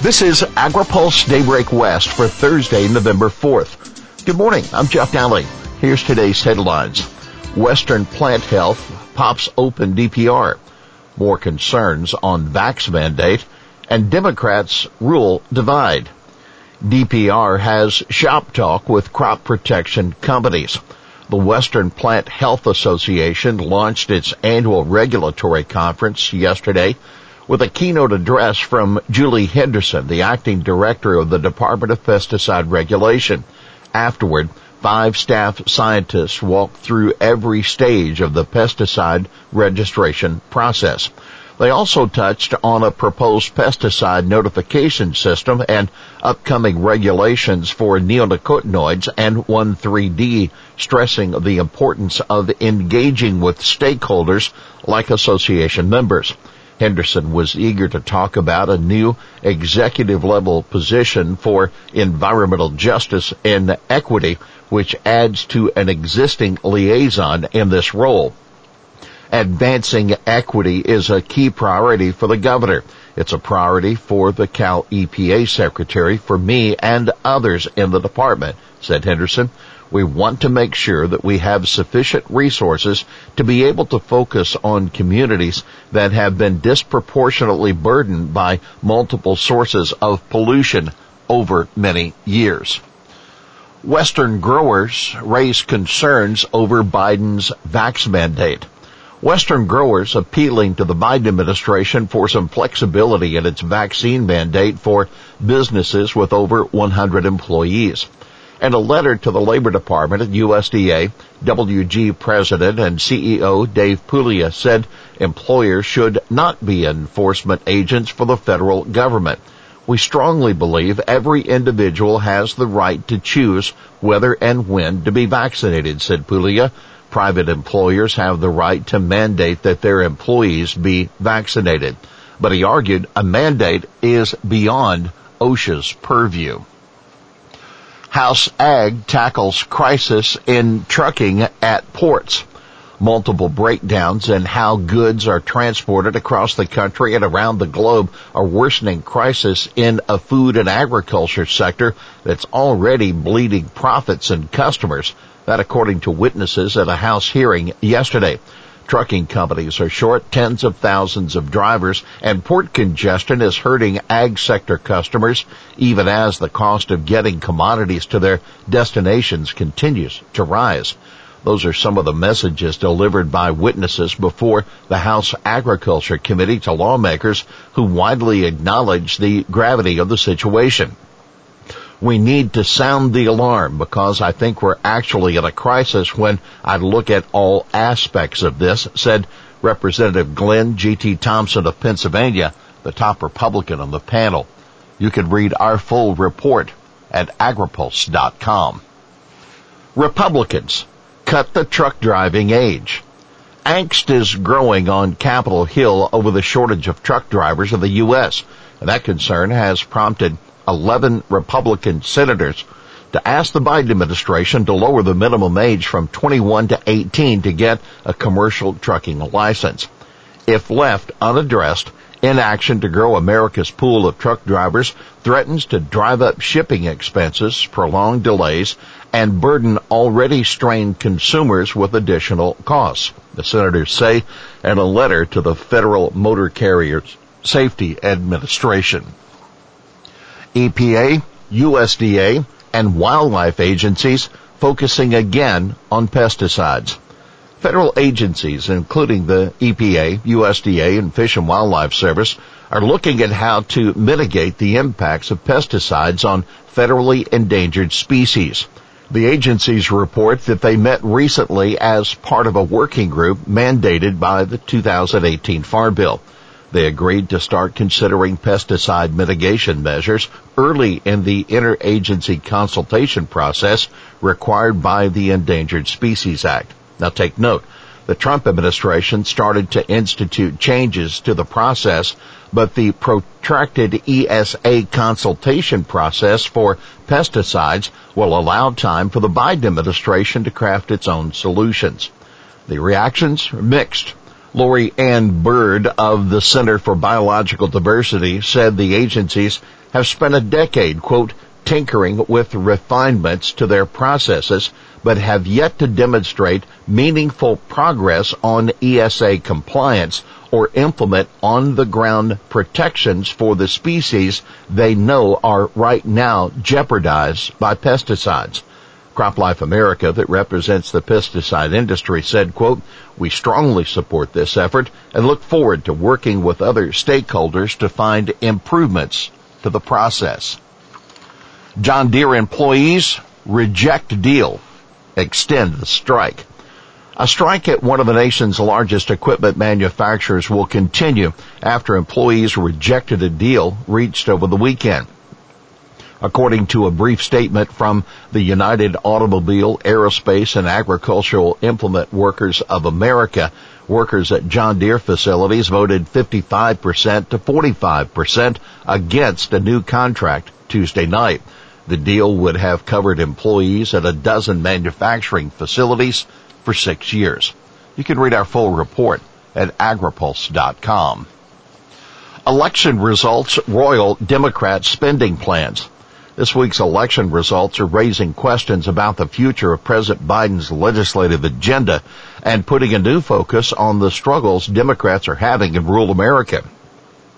This is AgriPulse Daybreak West for Thursday, November 4th. Good morning. I'm Jeff Daly. Here's today's headlines. Western Plant Health pops open DPR. More concerns on vax mandate and Democrats rule divide. DPR has shop talk with crop protection companies. The Western Plant Health Association launched its annual regulatory conference yesterday with a keynote address from Julie Henderson, the acting director of the Department of Pesticide Regulation. Afterward, five staff scientists walked through every stage of the pesticide registration process. They also touched on a proposed pesticide notification system and upcoming regulations for neonicotinoids and 1,3-D, stressing the importance of engaging with stakeholders like association members. Henderson was eager to talk about a new executive level position for environmental justice and equity, which adds to an existing liaison in this role. Advancing equity is a key priority for the governor. It's a priority for the Cal EPA secretary, for me and others in the department, said Henderson. We want to make sure that we have sufficient resources to be able to focus on communities that have been disproportionately burdened by multiple sources of pollution over many years. Western growers raise concerns over Biden's vax mandate. Western growers appealing to the Biden administration for some flexibility in its vaccine mandate for businesses with over 100 employees. In a letter to the Labor Department at USDA, WG President and CEO Dave Puglia said employers should not be enforcement agents for the federal government. We strongly believe every individual has the right to choose whether and when to be vaccinated, said Puglia. Private employers have the right to mandate that their employees be vaccinated. But he argued a mandate is beyond OSHA's purview. House Ag tackles crisis in trucking at ports. Multiple breakdowns in how goods are transported across the country and around the globe are worsening crisis in a food and agriculture sector that's already bleeding profits and customers. That according to witnesses at a House hearing yesterday. Trucking companies are short tens of thousands of drivers and port congestion is hurting ag sector customers even as the cost of getting commodities to their destinations continues to rise. Those are some of the messages delivered by witnesses before the House Agriculture Committee to lawmakers who widely acknowledge the gravity of the situation we need to sound the alarm because I think we're actually in a crisis when I look at all aspects of this, said Representative Glenn G.T. Thompson of Pennsylvania, the top Republican on the panel. You can read our full report at agripulse.com. Republicans cut the truck driving age. Angst is growing on Capitol Hill over the shortage of truck drivers in the U.S. And that concern has prompted 11 Republican senators to ask the Biden administration to lower the minimum age from 21 to 18 to get a commercial trucking license. If left unaddressed, inaction to grow America's pool of truck drivers threatens to drive up shipping expenses, prolong delays, and burden already strained consumers with additional costs. The senators say in a letter to the Federal Motor Carriers Safety Administration. EPA, USDA, and wildlife agencies focusing again on pesticides. Federal agencies, including the EPA, USDA, and Fish and Wildlife Service, are looking at how to mitigate the impacts of pesticides on federally endangered species. The agencies report that they met recently as part of a working group mandated by the 2018 Farm Bill. They agreed to start considering pesticide mitigation measures early in the interagency consultation process required by the Endangered Species Act. Now take note, the Trump administration started to institute changes to the process, but the protracted ESA consultation process for pesticides will allow time for the Biden administration to craft its own solutions. The reactions are mixed. Lori Ann Burd of the Center for Biological Diversity said the agencies have spent a decade, quote, tinkering with refinements to their processes, but have yet to demonstrate meaningful progress on ESA compliance or implement on the ground protections for the species they know are right now jeopardized by pesticides. CropLife America that represents the pesticide industry said, quote, we strongly support this effort and look forward to working with other stakeholders to find improvements to the process. John Deere employees reject deal, extend the strike. A strike at one of the nation's largest equipment manufacturers will continue after employees rejected a deal reached over the weekend. According to a brief statement from the United Automobile, Aerospace, and Agricultural Implement Workers of America, workers at John Deere facilities voted 55% to 45% against a new contract Tuesday night. The deal would have covered employees at a dozen manufacturing facilities for six years. You can read our full report at agripulse.com. Election results Royal Democrat spending plans. This week's election results are raising questions about the future of President Biden's legislative agenda and putting a new focus on the struggles Democrats are having in rural America.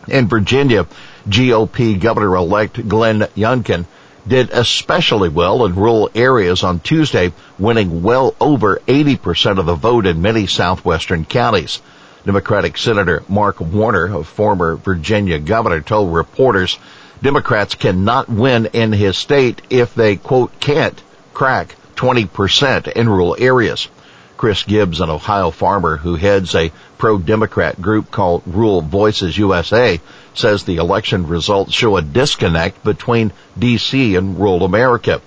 In Virginia, GOP Governor-elect Glenn Youngkin did especially well in rural areas on Tuesday, winning well over 80% of the vote in many southwestern counties. Democratic Senator Mark Warner, a former Virginia governor, told reporters Democrats cannot win in his state if they, quote, can't crack 20% in rural areas. Chris Gibbs, an Ohio farmer who heads a pro-Democrat group called Rural Voices USA, says the election results show a disconnect between DC and rural America.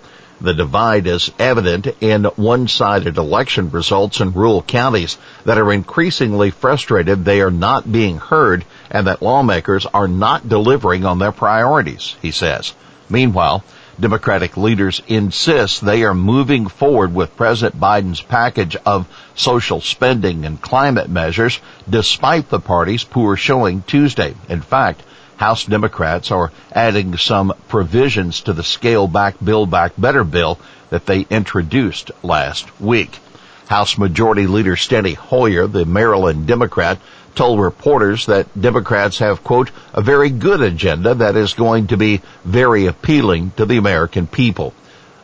The divide is evident in one-sided election results in rural counties that are increasingly frustrated they are not being heard and that lawmakers are not delivering on their priorities, he says. Meanwhile, Democratic leaders insist they are moving forward with President Biden's package of social spending and climate measures despite the party's poor showing Tuesday. In fact, House Democrats are adding some provisions to the Scale Back Build Back Better bill that they introduced last week. House Majority Leader Steny Hoyer, the Maryland Democrat, told reporters that Democrats have, quote, a very good agenda that is going to be very appealing to the American people.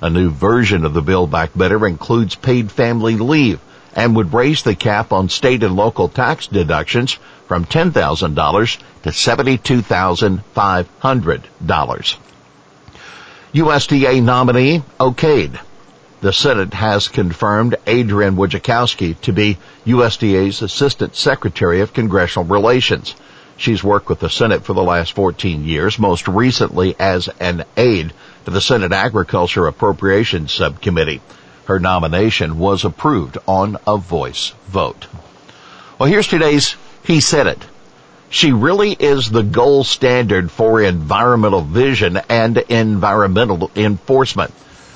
A new version of the Build Back Better includes paid family leave and would raise the cap on state and local tax deductions from $10,000 to $72,500. USDA nominee okayed the Senate has confirmed Adrienne Wojciechowski to be USDA's Assistant Secretary of Congressional Relations. She's worked with the Senate for the last 14 years, most recently as an aide to the Senate Agriculture Appropriations Subcommittee. Her nomination was approved on a voice vote. Well, here's today's He Said It. She really is the gold standard for environmental vision and environmental enforcement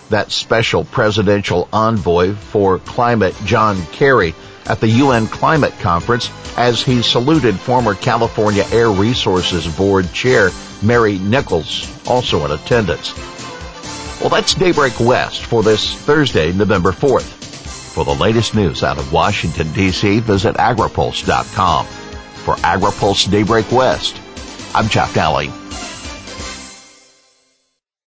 that special presidential envoy for climate John Kerry at the UN Climate Conference as he saluted former California Air Resources Board Chair Mary Nichols, also in attendance. Well, that's Daybreak West for this Thursday, November 4th. For the latest news out of Washington, D.C., visit agripulse.com. For AgriPulse Daybreak West, I'm Jeff Daly.